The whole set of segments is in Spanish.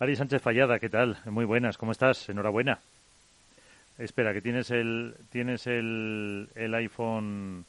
Ari Sánchez Fallada, ¿qué tal? Muy buenas, ¿cómo estás? Enhorabuena. Espera, que tienes el tienes el, el iPhone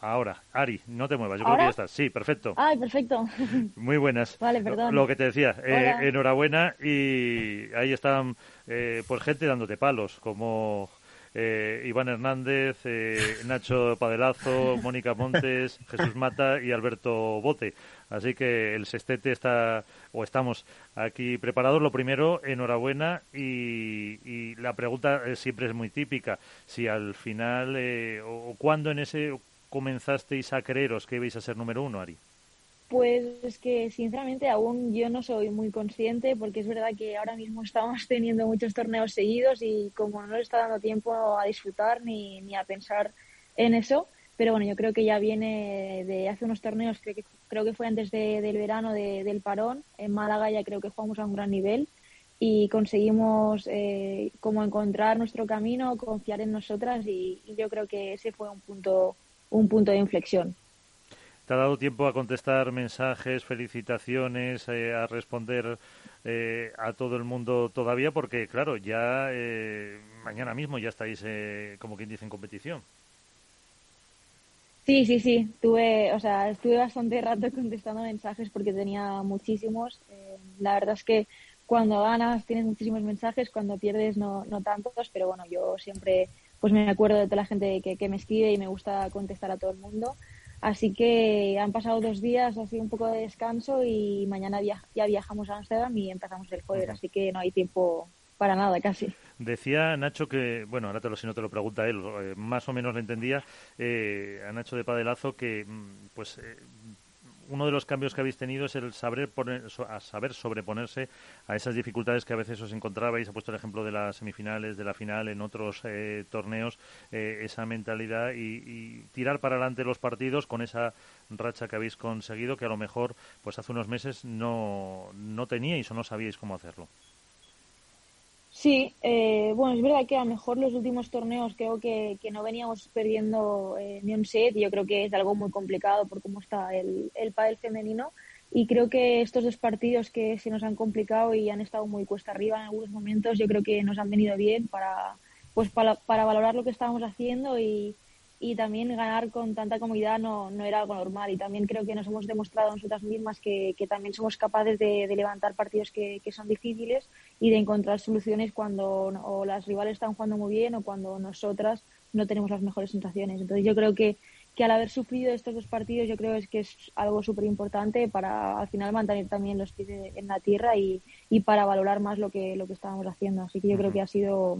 ahora. Ari, no te muevas, yo creo que ya estás. Sí, perfecto. Ay, perfecto. Muy buenas. Vale, perdón. Lo, que te decía, eh, enhorabuena y ahí están eh, pues gente dándote palos, como eh, Iván Hernández, eh, Nacho Padelazo, Mónica Montes, Jesús Mata y Alberto Bote. Así que el sextete está, o estamos aquí preparados. Lo primero, enhorabuena y, la pregunta siempre es muy típica. Si al final, eh, o cuándo en ese comenzasteis a creeros que ibais a ser número uno, Ari. Pues es que sinceramente aún yo no soy muy consciente porque es verdad que ahora mismo estamos teniendo muchos torneos seguidos y como no le está dando tiempo a disfrutar ni a pensar en eso, pero bueno, yo creo que ya viene de hace unos torneos, creo que, creo que fue antes del verano del parón, en Málaga ya creo que jugamos a un gran nivel y conseguimos eh, como encontrar nuestro camino, confiar en nosotras y, yo creo que ese fue un punto, un punto de inflexión. ¿Te ha dado tiempo a contestar mensajes, felicitaciones, eh, a responder eh, a todo el mundo todavía? Porque, claro, ya eh, mañana mismo ya estáis, como quien dice, en competición. Sí, sí, sí. Tuve, o sea, estuve bastante rato contestando mensajes porque tenía muchísimos. la verdad es que cuando ganas tienes muchísimos mensajes, cuando pierdes no, no tantos, pero bueno, yo siempre pues me acuerdo de toda la gente que, que me escribe y me gusta contestar a todo el mundo. Así que han pasado dos días, así un poco de descanso y mañana ya viajamos a Amsterdam y empezamos el jueves, así que no hay tiempo para nada casi. Decía Nacho que, bueno, ahora te lo, si no te lo pregunta él, eh, más o menos lo entendía, eh, a Nacho de Padelazo que, mm, pues, eh, uno de los cambios que habéis tenido es el saber, poner, a saber sobreponerse a esas dificultades que a veces os encontrabais. Ha puesto el ejemplo de las semifinales, de la final, en otros eh, torneos, eh, esa mentalidad y, tirar para adelante los partidos con esa racha que habéis conseguido que a lo mejor pues hace unos meses no, no teníais o no sabíais cómo hacerlo. Sí, eh, bueno, es verdad que a lo mejor los últimos torneos creo que, que no veníamos perdiendo eh, ni un set y yo creo que es algo muy complicado por cómo está el, el pádel femenino y creo que estos dos partidos que se nos han complicado y han estado muy cuesta arriba en algunos momentos yo creo que nos han venido bien para pues para, para valorar lo que estábamos haciendo y, y también ganar con tanta comodidad no, no, era algo normal y también creo que nos hemos demostrado nosotras mismas que, que también somos capaces de, de levantar partidos que, que, son difíciles y de encontrar soluciones cuando o las rivales están jugando muy bien o cuando nosotras no tenemos las mejores sensaciones. Entonces yo creo que, que al haber sufrido estos dos partidos yo creo es que es algo súper importante para al final mantener también los pies en la tierra y, y para valorar más lo que, lo que estábamos haciendo. Así que yo creo que ha sido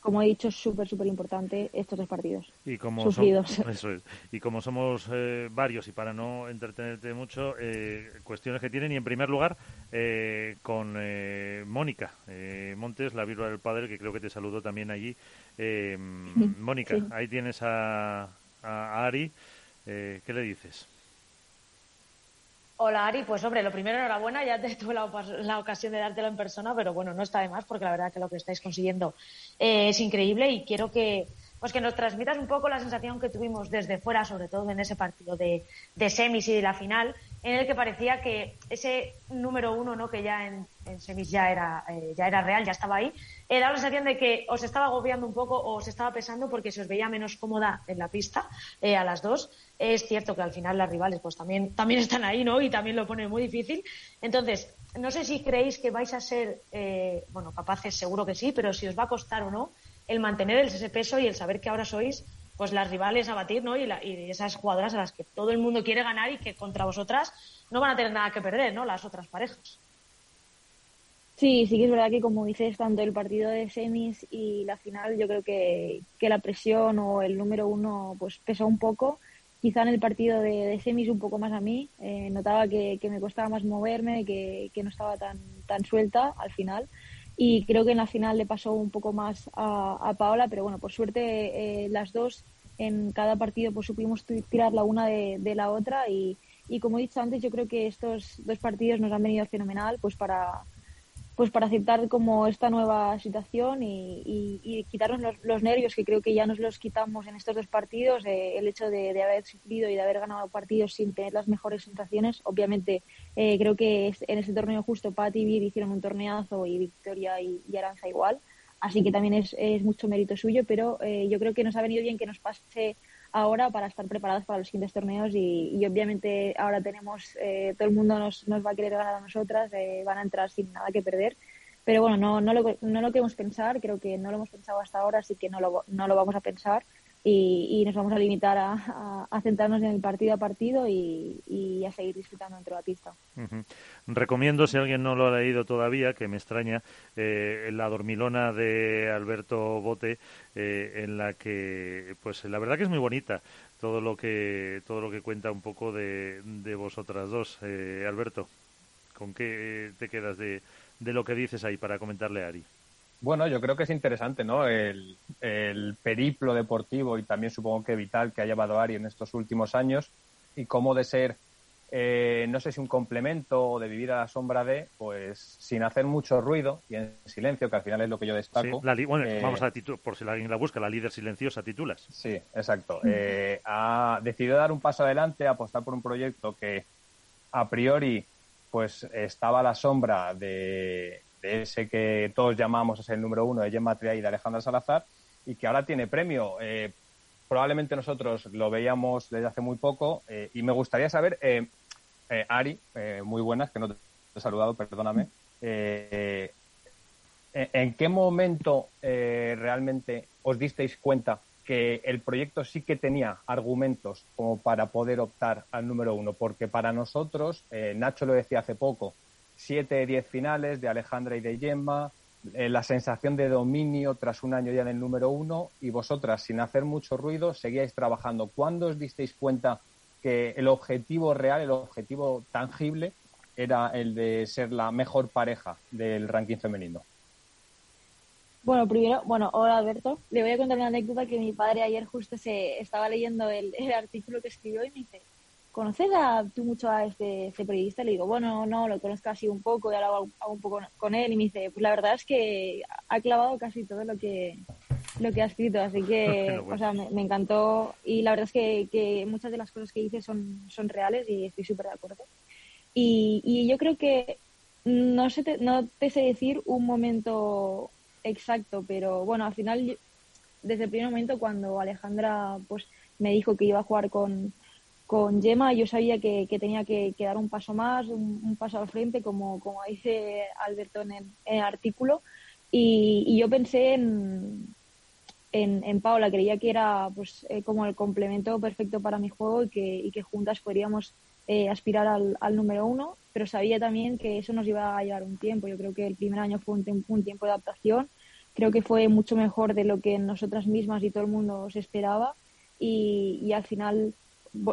como he dicho, súper, súper importante estos dos partidos. Y como sufridos. eso es. Y como somos eh, varios, y para no entretenerte mucho, eh, cuestiones que tienen. Y en primer lugar, eh, con Mónica Montes, la virua del padre, que creo que te saludó también allí. Mónica, ahí tienes a, a Ari. ¿Qué le dices? Hola Ari, pues hombre, lo primero enhorabuena, ya te tuve la, ocasión de dártelo en persona, pero bueno, no está de más porque la verdad que lo que estáis consiguiendo eh, es increíble y quiero que pues que nos transmitas un poco la sensación que tuvimos desde fuera, sobre todo en ese partido de, de semis y de la final, en el que parecía que ese número uno, ¿no? que ya en, semis ya era, eh, ya era real, ya estaba ahí, era la sensación de que os estaba agobiando un poco o os estaba pesando porque se os veía menos cómoda en la pista eh, a las dos. Es cierto que al final las rivales pues también, también están ahí, ¿no? Y también lo pone muy difícil. Entonces, no sé si creéis que vais a ser, eh, bueno, capaces, seguro que sí, pero si os va a costar o no el mantener ese peso y el saber que ahora sois pues las rivales a batir, ¿no? Y, esas jugadoras a las que todo el mundo quiere ganar y que contra vosotras no van a tener nada que perder, ¿no? Las otras parejas. Sí, sí que es verdad que como dices, tanto el partido de semis y la final, yo creo que, que la presión o el número uno pues pesa un poco. Quizá en el partido de, semis un poco más a mí. Eh, notaba que, que, me costaba más moverme, que, que no estaba tan, tan suelta al final y creo que en la final le pasó un poco más a, a Paola, pero bueno, por suerte eh, las dos en cada partido pues supimos tirar la una de, de la otra y, y, como he dicho antes, yo creo que estos dos partidos nos han venido fenomenal pues para, pues para aceptar como esta nueva situación y, y, quitarnos los, nervios que creo que ya nos los quitamos en estos dos partidos, eh, el hecho de, haber sufrido y de haber ganado partidos sin tener las mejores sensaciones. Obviamente eh, creo que en este torneo justo Pat y Vir hicieron un torneazo y Victoria y, Aranza igual, así que también es, es mucho mérito suyo, pero eh, yo creo que nos ha venido bien que nos pase ahora para estar preparados para los siguientes torneos y, obviamente ahora tenemos, eh, todo el mundo nos, nos, va a querer ganar a nosotras, eh, van a entrar sin nada que perder. Pero bueno, no, no, lo, no lo queremos pensar, creo que no lo hemos pensado hasta ahora, así que no lo, no lo vamos a pensar y, nos vamos a limitar a, centrarnos en el partido a partido y, a seguir disfrutando dentro de la pista. Recomiendo, si alguien no lo ha leído todavía, que me extraña, eh, la dormilona de Alberto Bote, eh, en la que, pues la verdad que es muy bonita todo lo que todo lo que cuenta un poco de, de vosotras dos. Eh, Alberto, ¿con qué te quedas de, de lo que dices ahí para comentarle a Ari? Bueno, yo creo que es interesante, ¿no? El, periplo deportivo y también supongo que vital que ha llevado Ari en estos últimos años y cómo de ser, eh, no sé si un complemento o de vivir a la sombra de, pues sin hacer mucho ruido y en silencio, que al final es lo que yo destaco. bueno, eh, vamos a por si alguien la busca, la líder silenciosa titulas. Sí, exacto. Eh, ha decidido dar un paso adelante, apostar por un proyecto que a priori pues estaba a la sombra de, de ese que todos llamamos el número uno de Gemma Triay y de Alejandra Salazar, y que ahora tiene premio. Eh, probablemente nosotros lo veíamos desde hace muy poco, eh, y me gustaría saber, eh, Ari, muy buenas, que no te he saludado, perdóname, ¿en qué momento realmente os disteis cuenta que el proyecto sí que tenía argumentos como para poder optar al número uno? Porque para nosotros, Nacho lo decía hace poco, siete, diez finales de Alejandra y de Gemma, eh, la sensación de dominio tras un año ya en número uno y vosotras, sin hacer mucho ruido, seguíais trabajando. ¿Cuándo os disteis cuenta que el objetivo real, el objetivo tangible, era el de ser la mejor pareja del ranking femenino? Bueno, primero, bueno, hola Alberto. Le voy a contar una anécdota que mi padre ayer justo se estaba leyendo el artículo que escribió y me dice, ¿conoces a, tú mucho a este, este, periodista? Le digo, bueno, no, lo conozco así un poco ahora hago, un poco con él y me dice, pues la verdad es que ha clavado casi todo lo que lo que ha escrito, así que, o sea, me, encantó y la verdad es que, que, muchas de las cosas que dice son, son reales y estoy súper de acuerdo. Y, y yo creo que no, sé te, no te sé decir un momento exacto, pero bueno, al final, desde el primer momento cuando Alejandra pues me dijo que iba a jugar con, con Gemma yo sabía que, tenía que, dar un paso más, un, paso al frente, como, como dice Alberto en el, artículo. Y, yo pensé en, en, Paula, creía que era pues eh, como el complemento perfecto para mi juego y que, que juntas podríamos eh, aspirar al, número uno, pero sabía también que eso nos iba a llevar un tiempo. Yo creo que el primer año fue un, tiempo de adaptación, creo que fue mucho mejor de lo que nosotras mismas y todo el mundo se esperaba y, y al final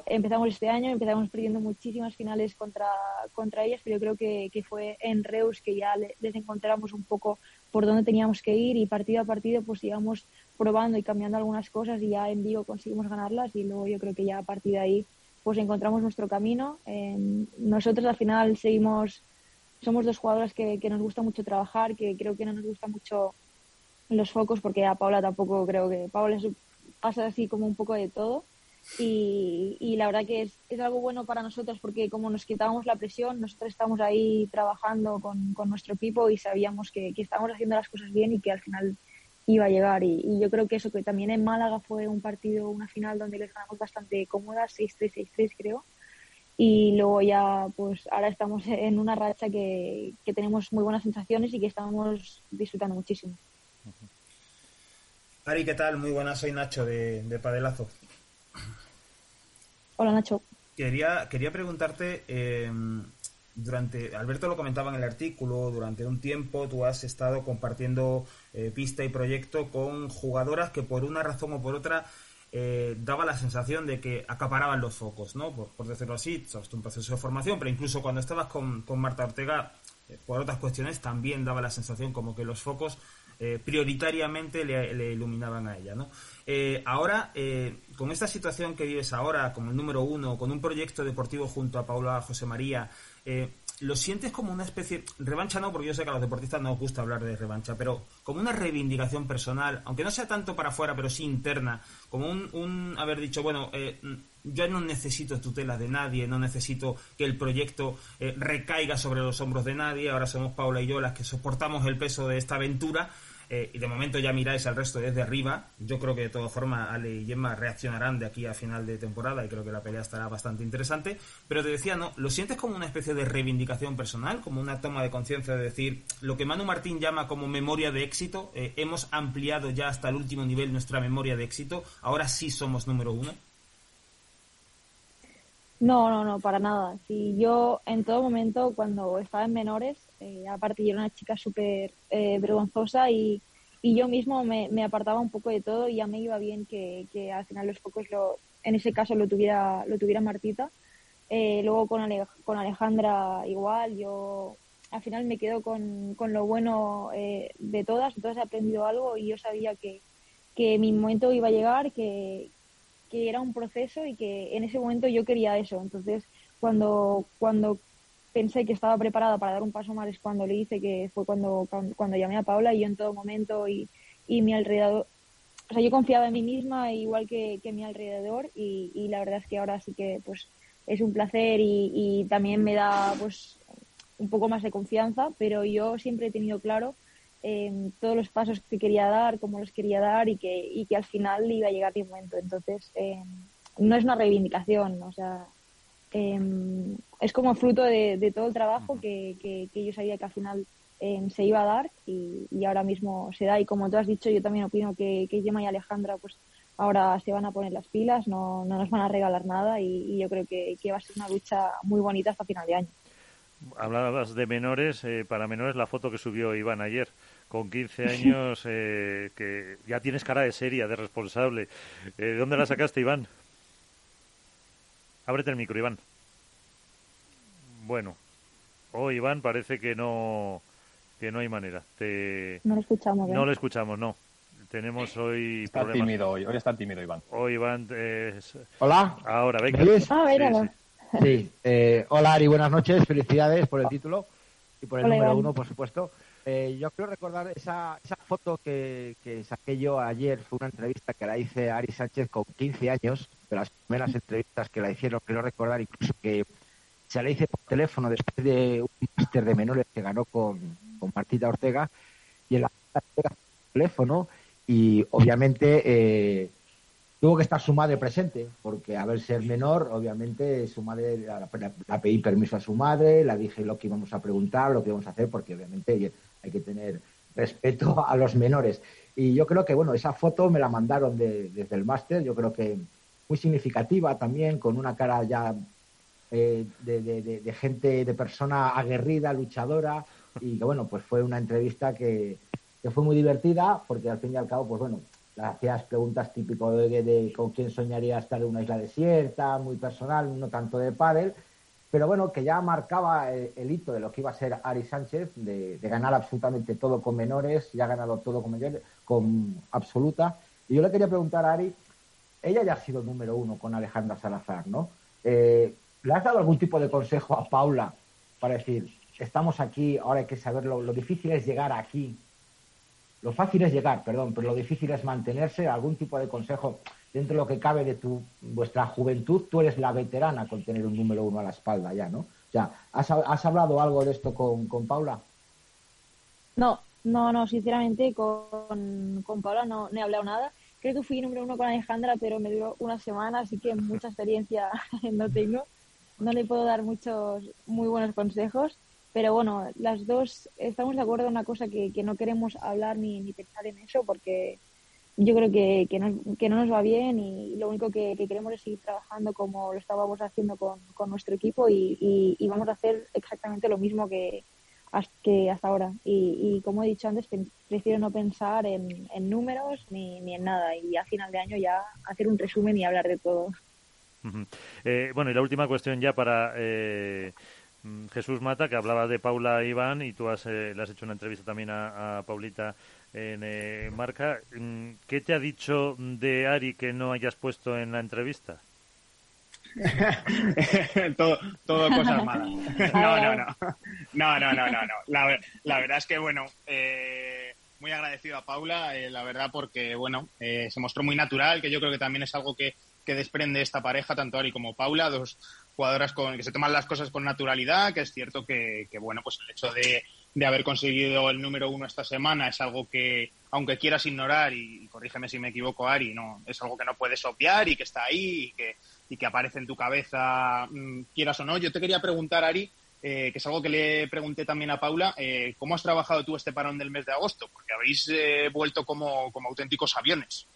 empezamos este año, empezamos perdiendo muchísimas finales contra, contra ellas, pero yo creo que, que fue en Reus que ya les encontramos un poco por dónde teníamos que ir y partido a partido pues íbamos probando y cambiando algunas cosas y ya en vivo conseguimos ganarlas y luego yo creo que ya a partir de ahí pues encontramos nuestro camino. nosotros al final seguimos, somos dos jugadoras que, que nos gusta mucho trabajar, que creo que no nos gusta mucho los focos porque a Paula tampoco creo que Paula pasa así como un poco de todo y, la verdad que es, es, algo bueno para nosotros porque como nos quitábamos la presión, nosotros estamos ahí trabajando con, con nuestro equipo y sabíamos que, que estábamos haciendo las cosas bien y que al final iba a llegar. Y, yo creo que eso, que también en Málaga fue un partido, una final donde les ganamos bastante cómodas, 6-3, 6-3 creo. Y luego ya, pues ahora estamos en una racha que, que tenemos muy buenas sensaciones y que estamos disfrutando muchísimo. Ari, ¿qué tal? Muy buenas, soy Nacho de, de Padelazo. Hola Nacho. Quería, quería preguntarte, eh, durante, Alberto lo comentaba en el artículo, durante un tiempo tú has estado compartiendo eh, pista y proyecto con jugadoras que por una razón o por otra eh, daba la sensación de que acaparaban los focos, ¿no? Por, decirlo así, es un proceso de formación, pero incluso cuando estabas con, con Marta Ortega, por otras cuestiones, también daba la sensación como que los focos prioritariamente le, iluminaban a ella, ¿no? Eh, ahora, eh, con esta situación que vives ahora, como el número uno, con un proyecto deportivo junto a Paula José María, eh, lo sientes como una especie, revancha no, porque yo sé que a los deportistas no os gusta hablar de revancha, pero como una reivindicación personal, aunque no sea tanto para afuera, pero sí interna, como un, haber dicho, bueno, eh, yo no necesito tutela de nadie, no necesito que el proyecto eh, recaiga sobre los hombros de nadie, ahora somos Paula y yo las que soportamos el peso de esta aventura eh, y de momento ya miráis al resto desde arriba. Yo creo que de todas formas Ale y Gemma reaccionarán de aquí a final de temporada y creo que la pelea estará bastante interesante. Pero te decía, ¿no? ¿Lo sientes como una especie de reivindicación personal? Como una toma de conciencia de decir, lo que Manu Martín llama como memoria de éxito, eh, hemos ampliado ya hasta el último nivel nuestra memoria de éxito, ahora sí somos número uno? No, no, no, para nada. Si yo en todo momento, cuando estaba en menores, eh, aparte yo era una chica súper eh, vergonzosa y, y, yo mismo me, me, apartaba un poco de todo y ya me iba bien que, que al final los focos, lo, en ese caso, lo tuviera, lo tuviera Martita. Eh, luego con, con Alejandra igual, yo al final me quedo con, con lo bueno de todas, todas he aprendido algo y yo sabía que, que mi momento iba a llegar, que, que era un proceso y que en ese momento yo quería eso. Entonces, cuando, cuando pensé que estaba preparada para dar un paso más es cuando le hice, que fue cuando, cuando llamé a Paula y yo en todo momento y, y mi alrededor, o sea, yo confiaba en mí misma igual que, que mi alrededor y, y, la verdad es que ahora sí que pues es un placer y, y también me da pues un poco más de confianza, pero yo siempre he tenido claro eh, todos los pasos que quería dar, cómo los quería dar y que, y que al final iba a llegar mi momento. Entonces, eh, no es una reivindicación, o sea, eh, es como fruto de, todo el trabajo que, que, yo sabía que al final eh, se iba a dar y, y, ahora mismo se da. Y como tú has dicho, yo también opino que, que Gemma y Alejandra pues ahora se van a poner las pilas, no, no nos van a regalar nada y, y yo creo que, que va a ser una lucha muy bonita hasta final de año. Hablabas de menores, eh, para menores la foto que subió Iván ayer, con 15 años, eh, que ya tienes cara de seria, de responsable. Eh, ¿Dónde la sacaste, Iván? Ábrete el micro, Iván. Bueno, hoy Iván parece que no que no hay manera. Te... No lo escuchamos. No lo escuchamos, no. Tenemos hoy está tímido hoy, hoy está tímido Iván. Hoy Iván es... Hola. Ahora, venga. Ah, Sí, eh, hola Ari, buenas noches, felicidades por el título y por el número uno, por supuesto. Eh, yo quiero recordar esa, esa foto que, que, saqué yo ayer, fue una entrevista que la hice a Ari Sánchez con 15 años, de las primeras entrevistas que la hicieron, quiero recordar incluso que se la hice por teléfono después de un máster de menores que ganó con, con Martita Ortega, y en la teléfono, y obviamente eh, Tuvo que estar su madre presente, porque a ver ser menor, obviamente su madre, la, pedí permiso a su madre, la dije lo que íbamos a preguntar, lo que íbamos a hacer, porque obviamente hay que tener respeto a los menores. Y yo creo que, bueno, esa foto me la mandaron desde el máster, yo creo que muy significativa también, con una cara ya eh, de, gente, de persona aguerrida, luchadora, y que, bueno, pues fue una entrevista que, que fue muy divertida, porque al fin y al cabo, pues bueno, hacías preguntas típico de, con quién soñaría estar en una isla desierta, muy personal, no tanto de pádel, pero bueno, que ya marcaba el, hito de lo que iba a ser Ari Sánchez, de, ganar absolutamente todo con menores, ya ha ganado todo con menores, con absoluta. Y yo le quería preguntar a Ari, ella ya ha sido número uno con Alejandra Salazar, ¿no? Eh, ¿Le has dado algún tipo de consejo a Paula para decir, estamos aquí, ahora hay que saberlo, lo difícil es llegar aquí, lo fácil es llegar, perdón, pero lo difícil es mantenerse. Algún tipo de consejo dentro de lo que cabe de tu vuestra juventud. Tú eres la veterana con tener un número uno a la espalda ya, ¿no? O ¿has, has hablado algo de esto con, con Paula? No, no, no, sinceramente con, con Paula no, he hablado nada. Creo que fui número uno con Alejandra, pero me duró una semana, así que mucha experiencia no tengo. No le puedo dar muchos muy buenos consejos pero bueno, las dos estamos de acuerdo en una cosa que, que no queremos hablar ni, ni, pensar en eso porque yo creo que, que, no, que no nos va bien y lo único que, queremos es seguir trabajando como lo estábamos haciendo con, con nuestro equipo y, y, vamos a hacer exactamente lo mismo que, que hasta ahora. Y, y, como he dicho antes, prefiero no pensar en, en números ni, ni, en nada y a final de año ya hacer un resumen y hablar de todo. Eh, bueno, y la última cuestión ya para... Eh Mm, Jesús Mata, que hablaba de Paula Iván, y tú has, eh, le has hecho una entrevista también a, Paulita en eh, Marca. Mm, ¿Qué te ha dicho de Ari que no hayas puesto en la entrevista? todo, todo cosas malas. No, no, no. No, no, no, no. no. La, la verdad es que, bueno, eh, muy agradecido a Paula, eh, la verdad, porque, bueno, eh, se mostró muy natural, que yo creo que también es algo que, que desprende esta pareja, tanto Ari como Paula, dos jugadoras con, que se toman las cosas con naturalidad, que es cierto que, que bueno, pues el hecho de, haber conseguido el número uno esta semana es algo que, aunque quieras ignorar, y, corrígeme si me equivoco, Ari, no, es algo que no puedes obviar y que está ahí y que, y que aparece en tu cabeza, mm, quieras o no. Yo te quería preguntar, Ari, eh, que es algo que le pregunté también a Paula, eh, ¿cómo has trabajado tú este parón del mes de agosto? Porque habéis eh, vuelto como, como auténticos aviones.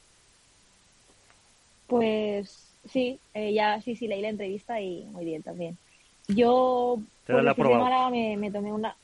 Pues sí, ya sí, sí, leí la entrevista y muy bien también. Yo por la semana me, me, tomé una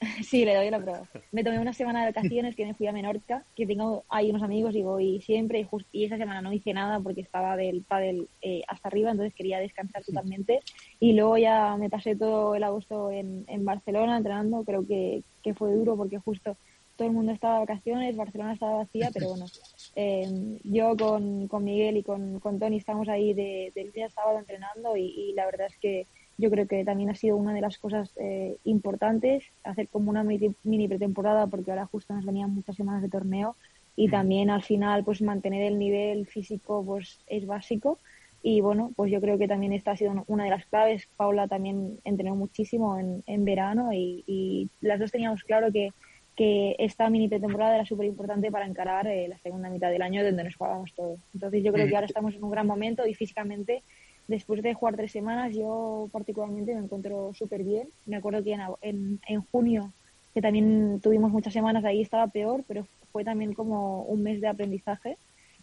sí, le doy la prueba. Me tomé una semana de vacaciones que me fui a Menorca, que tengo ahí unos amigos y voy siempre y, y esa semana no hice nada porque estaba del pádel eh, hasta arriba, entonces quería descansar totalmente y luego ya me pasé todo el agosto en, en Barcelona entrenando, creo que, que fue duro porque justo todo el mundo estaba de vacaciones, Barcelona estaba vacía, pero bueno, eh, yo con, con, Miguel y con, con Tony estamos ahí de, del día sábado entrenando y, y, la verdad es que yo creo que también ha sido una de las cosas eh, importantes, hacer como una mini pretemporada, porque ahora justo nos venían muchas semanas de torneo y también al final pues mantener el nivel físico pues es básico y bueno, pues yo creo que también esta ha sido una de las claves. Paula también entrenó muchísimo en, en verano y, y, las dos teníamos claro que, que esta mini pretemporada era súper importante para encarar eh, la segunda mitad del año donde nos jugábamos todo. Entonces yo creo que ahora estamos en un gran momento y físicamente después de jugar tres semanas, yo particularmente me encuentro súper bien. Me acuerdo que en, en, junio, que también tuvimos muchas semanas ahí, estaba peor, pero fue también como un mes de aprendizaje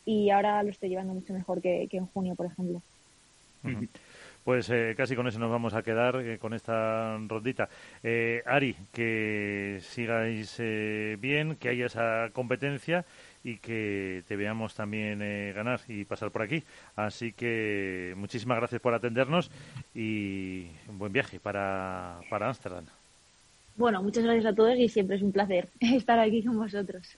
y ahora lo estoy llevando mucho mejor que, en junio, por ejemplo. Pues eh, casi con eso nos vamos a quedar, eh, con esta rondita. Eh, Ari, que sigáis eh, bien, que haya esa competencia y que te veamos también ganar y pasar por aquí. Así que muchísimas gracias por atendernos y un buen viaje para Ámsterdam. bueno, muchas gracias a todos y siempre es un placer estar aquí con vosotros.